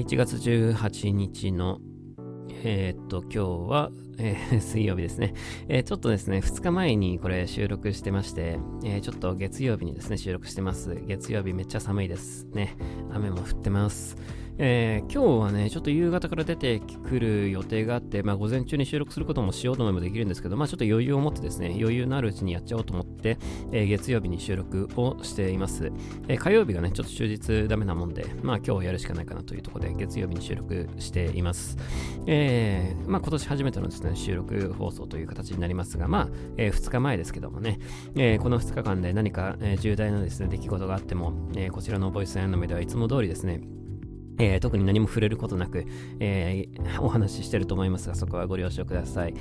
1月18日の、えー、っと、今日は、えー、水曜日ですね、えー、ちょっとですね、2日前にこれ収録してまして、え、ちょっと月曜日にですね、収録してます。月曜日めっちゃ寒いですね。雨も降ってます。えー、今日はね、ちょっと夕方から出てくる予定があって、まあ、午前中に収録することもしようと思えばできるんですけど、まあ、ちょっと余裕を持ってですね、余裕のあるうちにやっちゃおうと思って、えー、月曜日に収録をしています。えー、火曜日がね、ちょっと終日ダメなもんで、まあ、今日やるしかないかなというところで、月曜日に収録しています。えー、まあ、今年初めてのですね、収録放送という形になりますが、まあ、えー、2日前ですけどもね、えー、この2日間で何か、え、重大なですね、出来事があっても、えー、こちらのボイスアヤノ.メではいつも通りですね、えー、特に何も触れることなく、えー、お話ししてると思いますが、そこはご了承ください。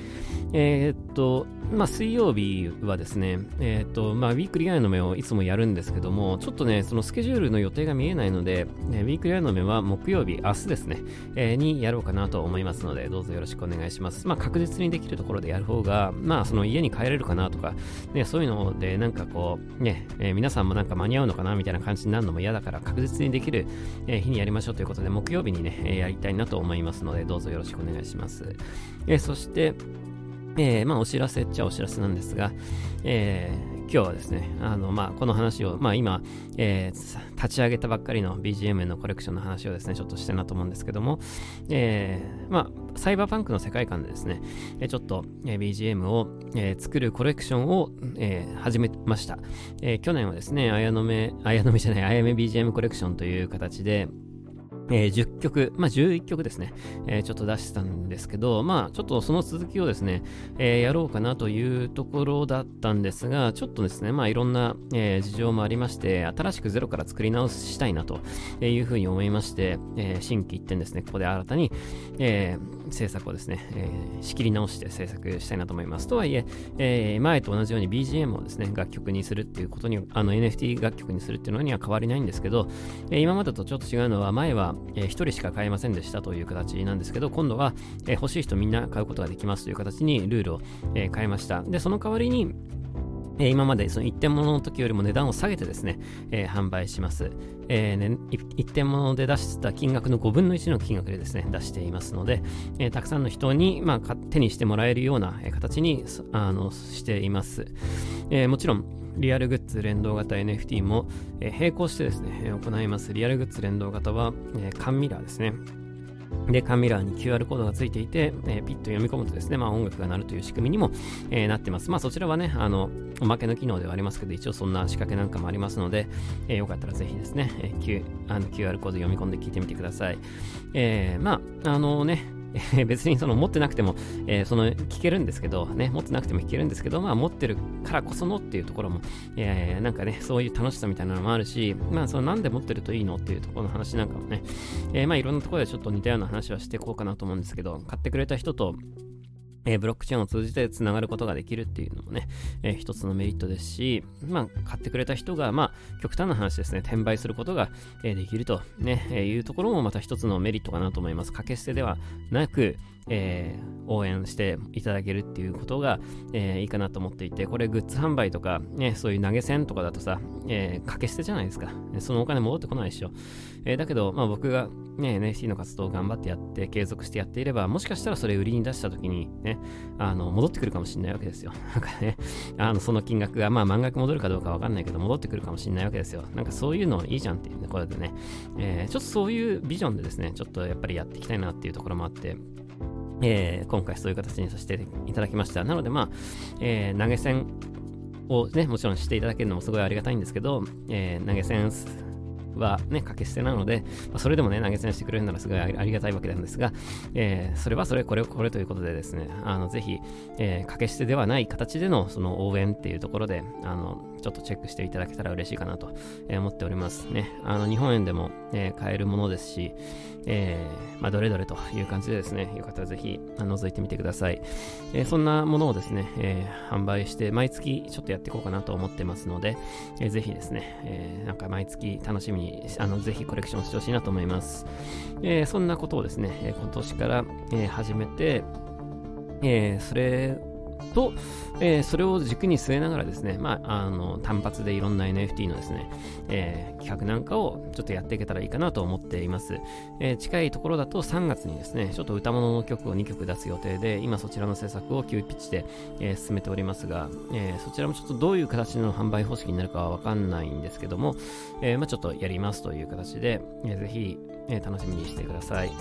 えー、っと、まあ、水曜日はですね、えっと、まあ、ウィークリーアヤノ.メをいつもやるんですけども、ちょっとね、そのスケジュールの予定が見えないので、えウィークリーアヤノ.メは木曜日、明日ですね、えにやろうかなと思いますので、どうぞよろしくお願いします。まあ、確実にできるところでやる方が、まあ、その家に帰れるかなとか、ね、そういうので、なんかこう、ね、え皆さんもなんか間に合うのかなみたいな感じになるのも嫌だから、確実にできる、え日にやりましょうとということで、木曜日にね、えやりたいなと思いますので、どうぞよろしくお願いします。えそして、えー、まあ、お知らせっちゃお知らせなんですが、えー、今日はですね、あの、まあ、この話を、まあ、今、えー、立ち上げたばっかりの BGM のコレクションの話をですね、ちょっとしてなと思うんですけども、えー、まあ、サイバーパンクの世界観でですね、えちょっと、BGM を、え作るコレクションを、え始めました。え去年はですね、綾野目、綾野目じゃない、綾目 BGM コレクションという形で、えー、10曲、まあ、11曲ですね、えー、ちょっと出してたんですけど、まあ、ちょっとその続きをですね、えー、やろうかなというところだったんですが、ちょっとですね、まあ、いろんな、え、事情もありまして、新しくゼロから作り直したいなというふうに思いまして、えー、新規一点ですね、ここで新たに、えー、制作をですね、え、仕切り直して制作したいなと思います。とはいえ、え、前と同じように BGM をですね、楽曲にするっていうことに、あの NFT 楽曲にするっていうのには変わりないんですけど、え、今までとちょっと違うのは、前は、えー、1人しか買えませんでしたという形なんですけど、今度は、えー、欲しい人みんな買うことができますという形にルールを、えー、変えました。で、その代わりに、え今までその一点物の時よりも値段を下げてですね、えー、販売します。えーね、一点物で出した金額の5分の1の金額でですね、出していますので、えー、たくさんの人に、まあ、手にしてもらえるような形にあのしています。え、もちろん、リアルグッズ連動型 NFT も、え、並行してですね、行います。リアルグッズ連動型は、えー、カンミラーですね。で、カンミラーに QR コードがついていて、えー、ピッと読み込むとですね、まあ音楽が鳴るという仕組みにも、えー、なってます。まあそちらはね、あの、おまけの機能ではありますけど、一応そんな仕掛けなんかもありますので、えー、よかったらぜひですね、えー、Q、あの QR コード読み込んで聞いてみてください。えー、まあ、あのね、え別にその持ってなくても、えー、その聞けるんですけど、ね、持ってなくても聞けるんですけど、まあ持ってるからこそのっていうところも、えー、なんかね、そういう楽しさみたいなのもあるし、まあそのなんで持ってるといいのっていうところの話なんかもね、えー、まあいろんなところでちょっと似たような話はしていこうかなと思うんですけど、買ってくれた人と、えー、ブロックチェーンを通じてつながることができるっていうのもね、えー、一つのメリットですし、まあ、買ってくれた人が、まあ、極端な話ですね、転売することが、えー、できると、ね、えいうところもまた一つのメリットかなと思います。掛け捨てではなく、えー、応援していただけるっていうことが、えー、いいかなと思っていて、これグッズ販売とか、ね、そういう投げ銭とかだとさ、えー、掛け捨てじゃないですか。そのお金戻ってこないでしょ。えー、だけど、まあ僕がね、NFT の活動を頑張ってやって、継続してやっていれば、もしかしたらそれ売りに出した時にね、あの、戻ってくるかもしれないわけですよ。なんかね、あの、その金額が、まあ満額戻るかどうかわかんないけど、戻ってくるかもしれないわけですよ。なんかそういうのいいじゃんっていうね、これでね、えー、ちょっとそういうビジョンでですね、ちょっとやっぱりやっていきたいなっていうところもあって、えー、今回そういう形にさせていただきました。なので、まあ、えー、投げ銭をね、もちろんしていただけるのもすごいありがたいんですけど、えー、投げ銭はね、掛け捨てなので、まあ、それでもね、投げ銭してくれるならすごいありがたいわけなんですが、えー、それはそれ、これ、これということでですね、あの、ぜひ、えー、掛け捨てではない形でのその応援っていうところで、あの、ちょっとチェックしていただけたら嬉しいかなと思っておりますね。あの、日本円でも、えー、買えるものですし、えー、まあ、どれどれという感じでですね、よかったらぜひ覗いてみてください。えー、そんなものをですね、えー、販売して、毎月ちょっとやっていこうかなと思ってますので、えー、ぜひですね、えー、なんか毎月楽しみに、あの、ぜひコレクションしてほしいなと思います。えー、そんなことをですね、今年から、えー、始めて、えー、それと、えー、それを軸に据えながらですね、まあ、あの単発でいろんな NFT のですね、えー、企画なんかをちょっとやっていけたらいいかなと思っています、えー、近いところだと3月にですね、ちょっと歌物の曲を2曲出す予定で、今そちらの制作を急ピッチで、え進めておりますが、えそちらもちょっとどういう形の販売方式になるかはわかんないんですけども、えまあ、ちょっとやりますという形で、えー、ぜひ、え楽しみにしてください。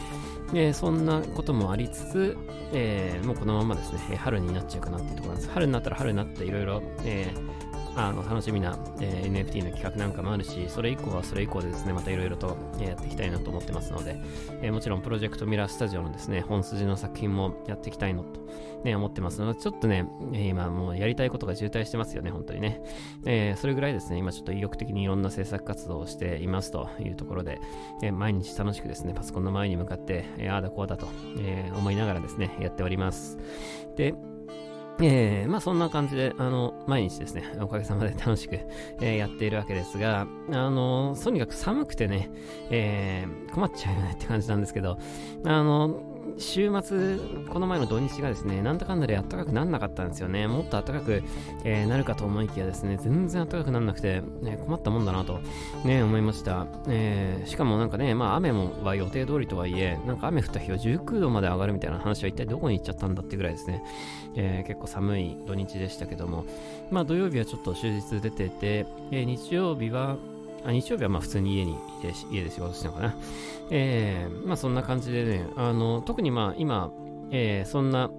えそんなこともありつつ、えもうこのままですね、春になっちゃうかなっていうところなんです。春になったら春になっていろいろ、えーあの楽しみな、えー、NFT の企画なんかもあるし、それ以降はそれ以降でですね、またいろいろとやっていきたいなと思ってますので、えー、もちろんプロジェクトミラースタジオのですね、本筋の作品もやっていきたいのと、ね、思ってますので、ちょっとね、今もうやりたいことが渋滞してますよね、本当にね。え、それぐらいですね、今ちょっと意欲的にいろんな制作活動をしていますというところで、え毎日楽しくですね、パソコンの前に向かって、えああだこうだと、え思いながらですね、やっております。で、えー、まあそんな感じで、あの、毎日ですね、おかげさまで楽しく、えー、やっているわけですが、あの、とにかく寒くてね、えー、困っちゃうよねって感じなんですけど、あの、週末、この前の土日がですね、なんだかんだで暖かくなんなかったんですよね。もっと暖かく、えー、なるかと思いきやですね、全然暖かくなんなくて、ね、困ったもんだなと、ね、思いました。えー、しかもなんかね、まあ雨もは予定通りとはいえ、なんか雨降った日は19度まで上がるみたいな話は一体どこに行っちゃったんだってぐらいですね、えー、結構寒い土日でしたけども、まあ土曜日はちょっと終日出てて、え日曜日は、あ日曜日はまあ普通に家に家で仕事してるのかな。えー、まあそんな感じでね、あの、特にまあ今、えー、そんな、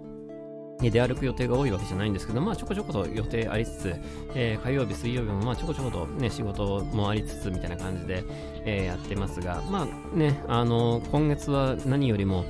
出歩く予定が多いわけじゃないんですけど、まあちょこちょこと予定ありつつ、えー、火曜日、水曜日もまあちょこちょことね、仕事もありつつみたいな感じで、えー、やってますが、まあね、あの今月は何よりも、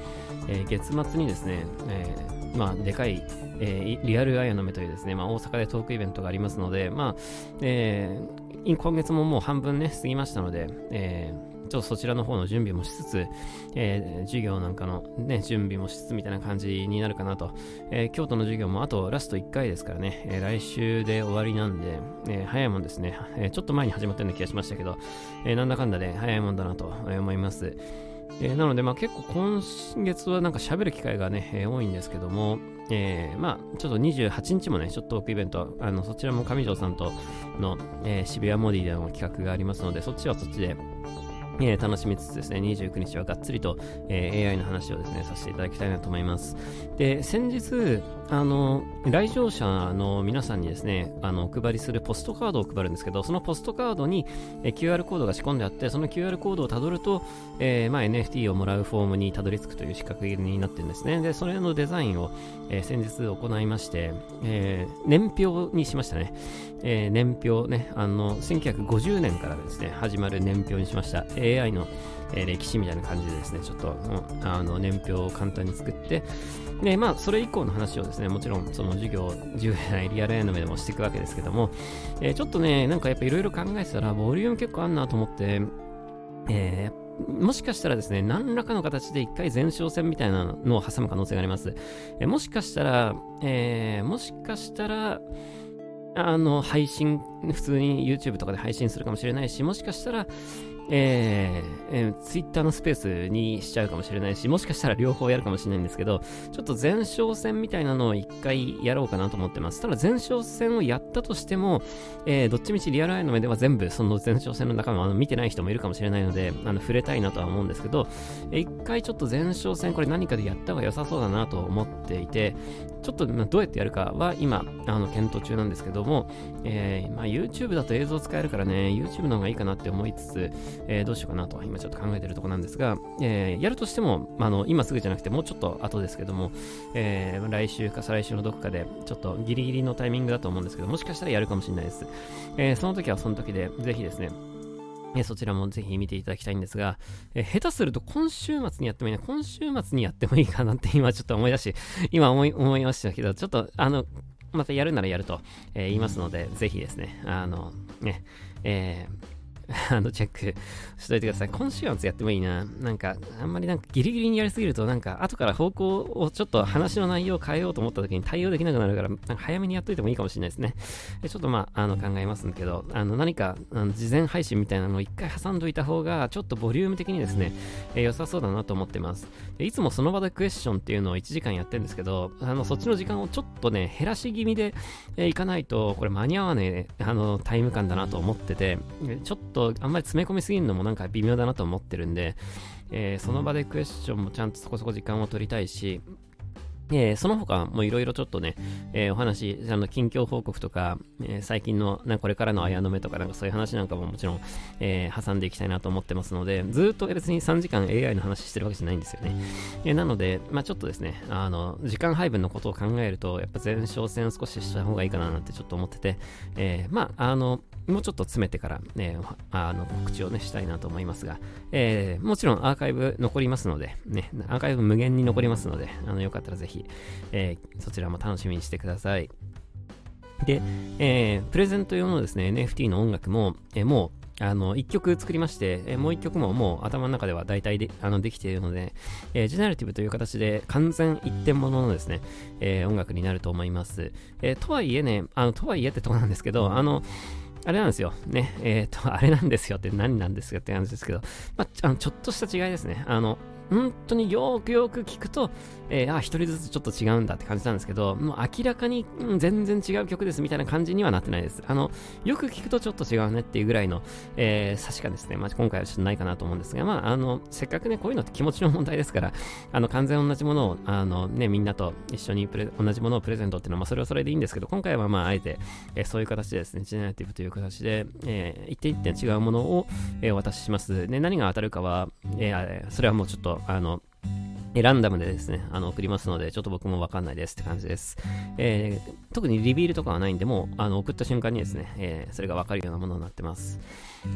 えー、月末にですね、えー、まあでかい、えー、リアルアヤの目というですね、まあ大阪でトークイベントがありますので、まあ、えー、今月ももう半分ね、過ぎましたので、えー、ちょっとそちらの方の準備もしつつ、えー、授業なんかのね、準備もしつつみたいな感じになるかなと。えー、京都の授業もあとラスト1回ですからね、えー、来週で終わりなんで、え早いもんですね、えちょっと前に始まったような気がしましたけど、えなんだかんだで早いもんだなと思います。えー、なので、まあ、結構今月はなんか喋る機会がね、えー、多いんですけども、えー、まあ、ちょっと28日もね、ちょっとトークイベント、あのそちらも上条さんとの、え渋谷モディでの企画がありますので、そっちはそっちで、えー、楽しみつつですね、29日はがっつりと、えー、AI の話をですね、させていただきたいなと思います。で、先日、あの、来場者の皆さんにですね、あの、お配りするポストカードを配るんですけど、そのポストカードに、え QR コードが仕込んであって、その QR コードをたどると、えー、まあ、NFT をもらうフォームにたどり着くという仕掛けになってるんですね。で、それのデザインを、えー、先日行いまして、えー、年表にしましたね。え年表ね、あの、1950年からですね、始まる年表にしました。AI の、え歴史みたいな感じでですね、ちょっと、あの、年表を簡単に作って、で、まあ、それ以降の話をですね、もちろん、その授業、授業ないリアルエンドでもしていくわけですけども、え、ちょっとね、なんかやっぱいろいろ考えてたら、ボリューム結構あんなと思って、えー、もしかしたらですね、何らかの形で一回前哨戦みたいなのを挟む可能性があります。え、もしかしたら、えー、もしかしたら、あの、配信、普通に YouTube とかで配信するかもしれないし、もしかしたら、えー、えー、ツイッターのスペースにしちゃうかもしれないし、もしかしたら両方やるかもしれないんですけど、ちょっと前哨戦みたいなのを一回やろうかなと思ってます。ただ前哨戦をやったとしても、えー、どっちみちリアルアイの目では全部その前哨戦の中身あの見てない人もいるかもしれないので、あの触れたいなとは思うんですけど、え一回ちょっと前哨戦これ何かでやった方が良さそうだなと思っていて、ちょっとどうやってやるかは今、あの検討中なんですけども、えーまあ、YouTube だと映像使えるからね、YouTube の方がいいかなって思いつつ、えー、どうしようかなと今ちょっと考えてるとこなんですが、えー、やるとしても、まあ、の今すぐじゃなくてもうちょっと後ですけども、えー、来週か再来週のどこかでちょっとギリギリのタイミングだと思うんですけど、もしかしたらやるかもしれないです。えー、その時はその時で、ぜひですね、えそちらもぜひ見ていただきたいんですが、え下手すると今週末にやってもいいな、今週末にやってもいいかなって今ちょっと思い出し、今思い思いましたけど、ちょっとあの、またやるならやると、えー、言いますので、ぜひですね、あの、ね、えー あの、チェックしといてください。今週末やってもいいな。なんか、あんまりなんかギリギリにやりすぎると、なんか、後から方向をちょっと話の内容を変えようと思った時に対応できなくなるから、なんか早めにやっといてもいいかもしれないですね。ちょっとまあ、あの、考えますけど、あの、何か、あの事前配信みたいなのを一回挟んどいた方が、ちょっとボリューム的にですね、えー、良さそうだなと思ってます。いつもその場でクエスチョンっていうのを1時間やってるんですけど、あの、そっちの時間をちょっとね、減らし気味で、えー、いかないと、これ間に合わねえ、あの、タイム感だなと思ってて、ちょっとあんまり詰め込みすぎるのもなんか微妙だなと思ってるんで、えー、その場でクエスチョンもちゃんとそこそこ時間を取りたいし、えー、その他もいろいろちょっとね、えー、お話、あの近況報告とか、えー、最近のなこれからの綾野目とかなんかそういう話なんかももちろん、え挟んでいきたいなと思ってますので、ずっと別に3時間 AI の話してるわけじゃないんですよね。えなので、まあ、ちょっとですね、あの時間配分のことを考えると、やっぱ前哨戦少しした方がいいかななんてちょっと思ってて、えまあ、あの、もうちょっと詰めてから、ね、あの告知をね、したいなと思いますが、えー、もちろんアーカイブ残りますので、ね、アーカイブ無限に残りますので、あのよかったらぜひ、えー、そちらも楽しみにしてください。で、えー、プレゼント用のですね、NFT の音楽も、えー、もう、あの、1曲作りまして、えー、もう1曲ももう頭の中では大体であのできているので、えー、ジェネラティブという形で完全一点物のですね、えー、音楽になると思います。えー、とはいえね、あの、とはいえってとこなんですけど、あの、あれなんですよ。ね。えっ、ー、と、あれなんですよって何なんですかって感じですけど、まあ、あのちょっとした違いですね。あの、本当によくよく聞くと、えー、あ、一人ずつちょっと違うんだって感じなんですけど、もう明らかに、うん、全然違う曲ですみたいな感じにはなってないです。あの、よく聞くとちょっと違うねっていうぐらいの、えー、差しかですね、まあ、今回はちょっとないかなと思うんですが、まあ、あの、せっかくね、こういうのって気持ちの問題ですから、あの、完全同じものを、あの、ね、みんなと一緒にプレ同じものをプレゼントっていうのは、まあ、それはそれでいいんですけど、今回はまあ、あえて、えー、そういう形でですね、ジェネラティブという形で、えー、一点一点違うものを、えー、お渡しします。で、何が当たるかは、えー、それはもうちょっと、あの、ランダムでですね、あの送りますので、ちょっと僕もわかんないですって感じです。えー、特にリビールとかはないんで、もうあの送った瞬間にですね、えー、それがわかるようなものになってます。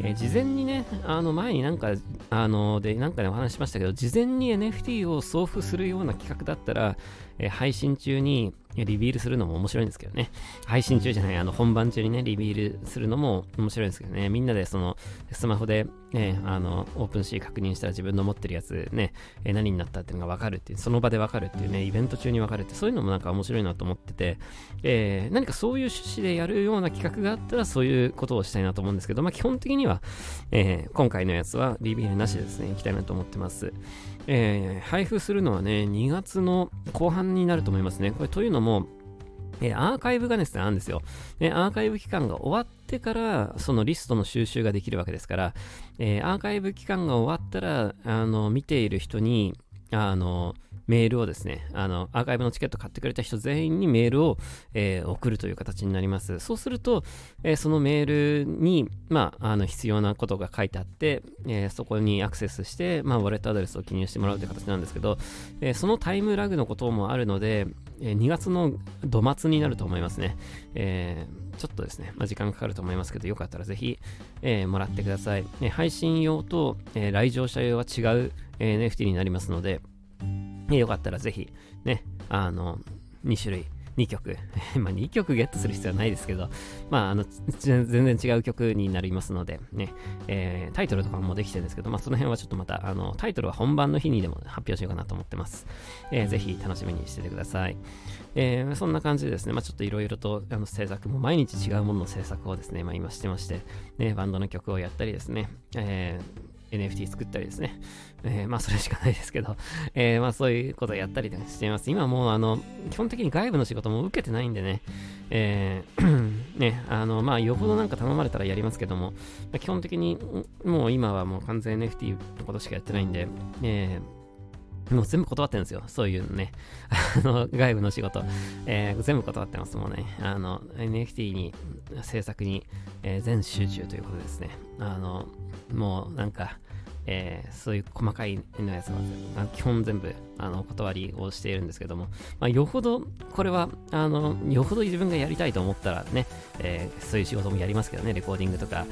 えー、事前にね、あの前になんか、あので、なんかでお話しましたけど、事前に NFT を送付するような企画だったら、え配信中にリビールするのも面白いんですけどね。配信中じゃない、あの本番中にね、リビールするのも面白いんですけどね。みんなでそのスマホで、ね、あの、オープンシー確認したら自分の持ってるやつね、え何になったっていうのがわかるっていう、その場でわかるっていうね、イベント中にわかるって、そういうのもなんか面白いなと思ってて、えー、何かそういう趣旨でやるような企画があったらそういうことをしたいなと思うんですけど、まあ基本的には、えー、今回のやつはリビールなしでですね、いきたいなと思ってます。えー、配布するのはね、2月の後半になると思いますね。これというのも、えー、アーカイブがですね、あるんですよ。で、アーカイブ期間が終わってから、そのリストの収集ができるわけですから、えー、アーカイブ期間が終わったら、あの、見ている人に、あの、メールをですね、あの、アーカイブのチケット買ってくれた人全員にメールを、えー、送るという形になります。そうすると、えー、そのメールに、まあ、あの、必要なことが書いてあって、えー、そこにアクセスして、まあ、ウォレットアドレスを記入してもらうという形なんですけど、えそのタイムラグのこともあるので、え2月の土末になると思いますね。えちょっとですね、まあ、時間かかると思いますけど、よかったらぜひ、えもらってください。え配信用と、え来場者用は違う、え NFT になりますので、よかったらぜひ、ね、あの、2種類、2曲、まあ2曲ゲットする必要はないですけど、まああの、全然違う曲になりますので、ね、えー、タイトルとかもできてるんですけど、まあその辺はちょっとまた、あの、タイトルは本番の日にでも発表しようかなと思ってます。えー、ぜひ楽しみにしててください。えー、そんな感じでですね、まあちょっといろいろとあの制作も毎日違うものの制作をですね、まあ今してまして、ね、バンドの曲をやったりですね、えー NFT 作ったりですね。えー、まあそれしかないですけど、えー、まあそういうことをやったりしています。今もうあの、基本的に外部の仕事も受けてないんでね、えー、ね、あの、まあよほどなんか頼まれたらやりますけども、まあ、基本的にもう今はもう完全 NFT のことしかやってないんで、えーもう全部断ってるんですよ。そういうのね。あの、外部の仕事。えー、全部断ってます。もんね。あの、NFT に、制作に、えー、全集中ということですね。あの、もうなんか、えー、そういう細かいのやつは、基本全部あのお断りをしているんですけども、まあ、よほどこれはあのよほど自分がやりたいと思ったらね、えー、そういう仕事もやりますけどねレコーディングとか、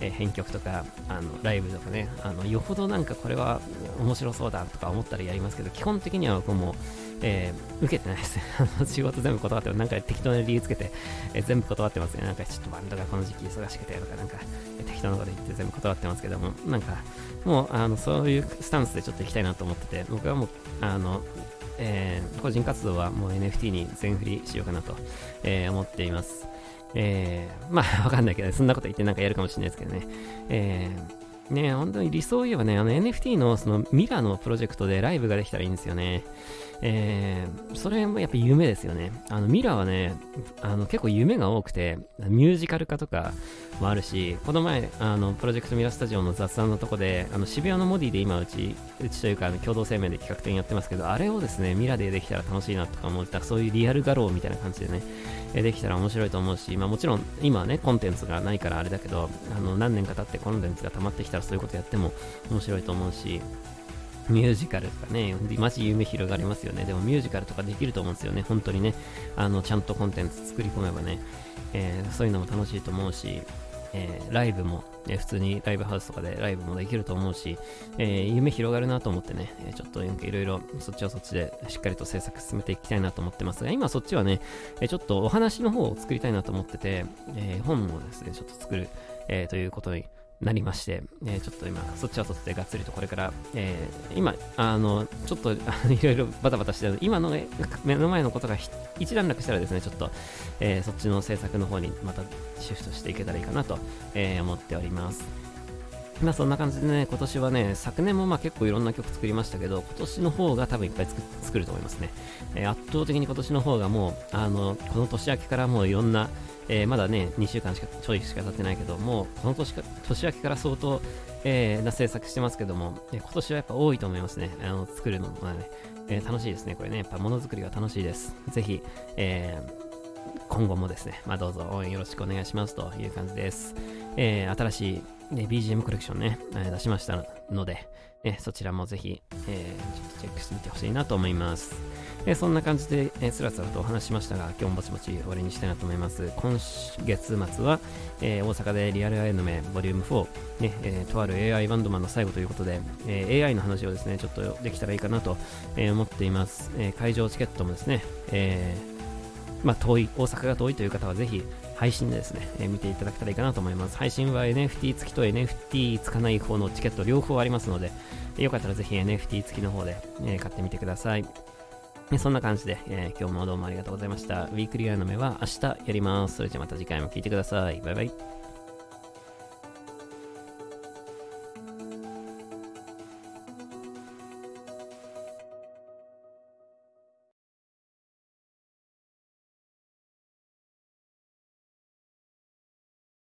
えー、編曲とか、あの、ライブとかね、あの、よほどなんかこれは面白そうだとか思ったらやりますけど、基本的には僕も、えー、受けてないです。あの、仕事全部断って、なんか適当な理由つけて、えー、全部断ってますね。なんかちょっとバンドがこの時期忙しくてとか、なんか、適当なこと言って全部断ってますけども、なんか、もう、あの、そういうスタンスでちょっと行きたいなと思ってて、僕はもう、あの、えー、個人活動はもう NFT に全振りしようかなと、えー、思っています。えー、まあ、わかんないけど、そんなこと言ってなんかやるかもしれないですけどね。えー、ね本当に理想を言えばね、あの NFT のそのミラーのプロジェクトでライブができたらいいんですよね。えー、それもやっぱ夢ですよね。あの、ミラーはね、あの、結構夢が多くて、ミュージカル化とかもあるし、この前、あの、プロジェクトミラスタジオの雑談のとこで、あの、渋谷のモディで今うち、うちというか、あの共同声明で企画展やってますけど、あれをですね、ミラでできたら楽しいなとか思った、そういうリアル画廊みたいな感じでね、できたら面白いと思うし、まあもちろん今はね、コンテンツがないからあれだけど、あの、何年か経ってコンテンツが溜まってきたらそういうことやっても面白いと思うし、ミュージカルとかね、マジ夢広がりますよね。でもミュージカルとかできると思うんですよね。本当にね、あの、ちゃんとコンテンツ作り込めばね、えー、そういうのも楽しいと思うし、えー、ライブも、ね、普通にライブハウスとかでライブもできると思うし、え、夢広がるなと思ってね、えちょっといろいろそっちはそっちでしっかりと制作進めていきたいなと思ってますが、今そっちはね、えちょっとお話の方を作りたいなと思ってて、え本をですね、ちょっと作る、えということになりまして、えー、ちょっと今、そっちはそっちでがっつりとこれから、えー、今、あの、ちょっと いろいろバタバタして今の目の前のことが一段落したらですね、ちょっと、えー、そっちの制作の方にまたシフトしていけたらいいかなと、え思っております。まあそんな感じでね、今年はね、昨年もまあ結構いろんな曲作りましたけど、今年の方が多分いっぱい作ると思いますね。え圧倒的に今年の方がもう、あの、この年明けからもういろんな、えー、まだね、2週間しか、ちょいしか経ってないけど、もう、この年か年明けから相当、えー、な制作してますけども、え、今年はやっぱ多いと思いますね。あの、作るのもね、え、楽しいですね。これね、やっぱものづくりが楽しいです。ぜひ、え、今後もですね、まあどうぞ応援よろしくお願いしますという感じです。えー、新しい、ね、BGM コレクションね、え、出しましたので、えそちらもぜひ、えちょっとチェックしてみてほしいなと思います。えそんな感じで、えー、スラスラとお話しましたが、今日もぼちぼち終わりにしたいなと思います。今月末は、えー、大阪でリアル AI の目ボリューム4、ねえー、とある AI バンドマンの最後ということで、えー、AI の話をですね、ちょっとできたらいいかなと、え、思っています。え、会場チケットもですね、えー、まあ、遠い、大阪が遠いという方はぜひ、配信でですね、えー、見ていただけたらいいかなと思います。配信は NFT 付きと NFT 付かない方のチケット両方ありますので、よかったらぜひ NFT 付きの方で、えー、買ってみてください。そんな感じで、えー、今日もどうもありがとうございました。ウィークリーアの目は明日やります。それじゃまた次回も聴いてください。バイバイ。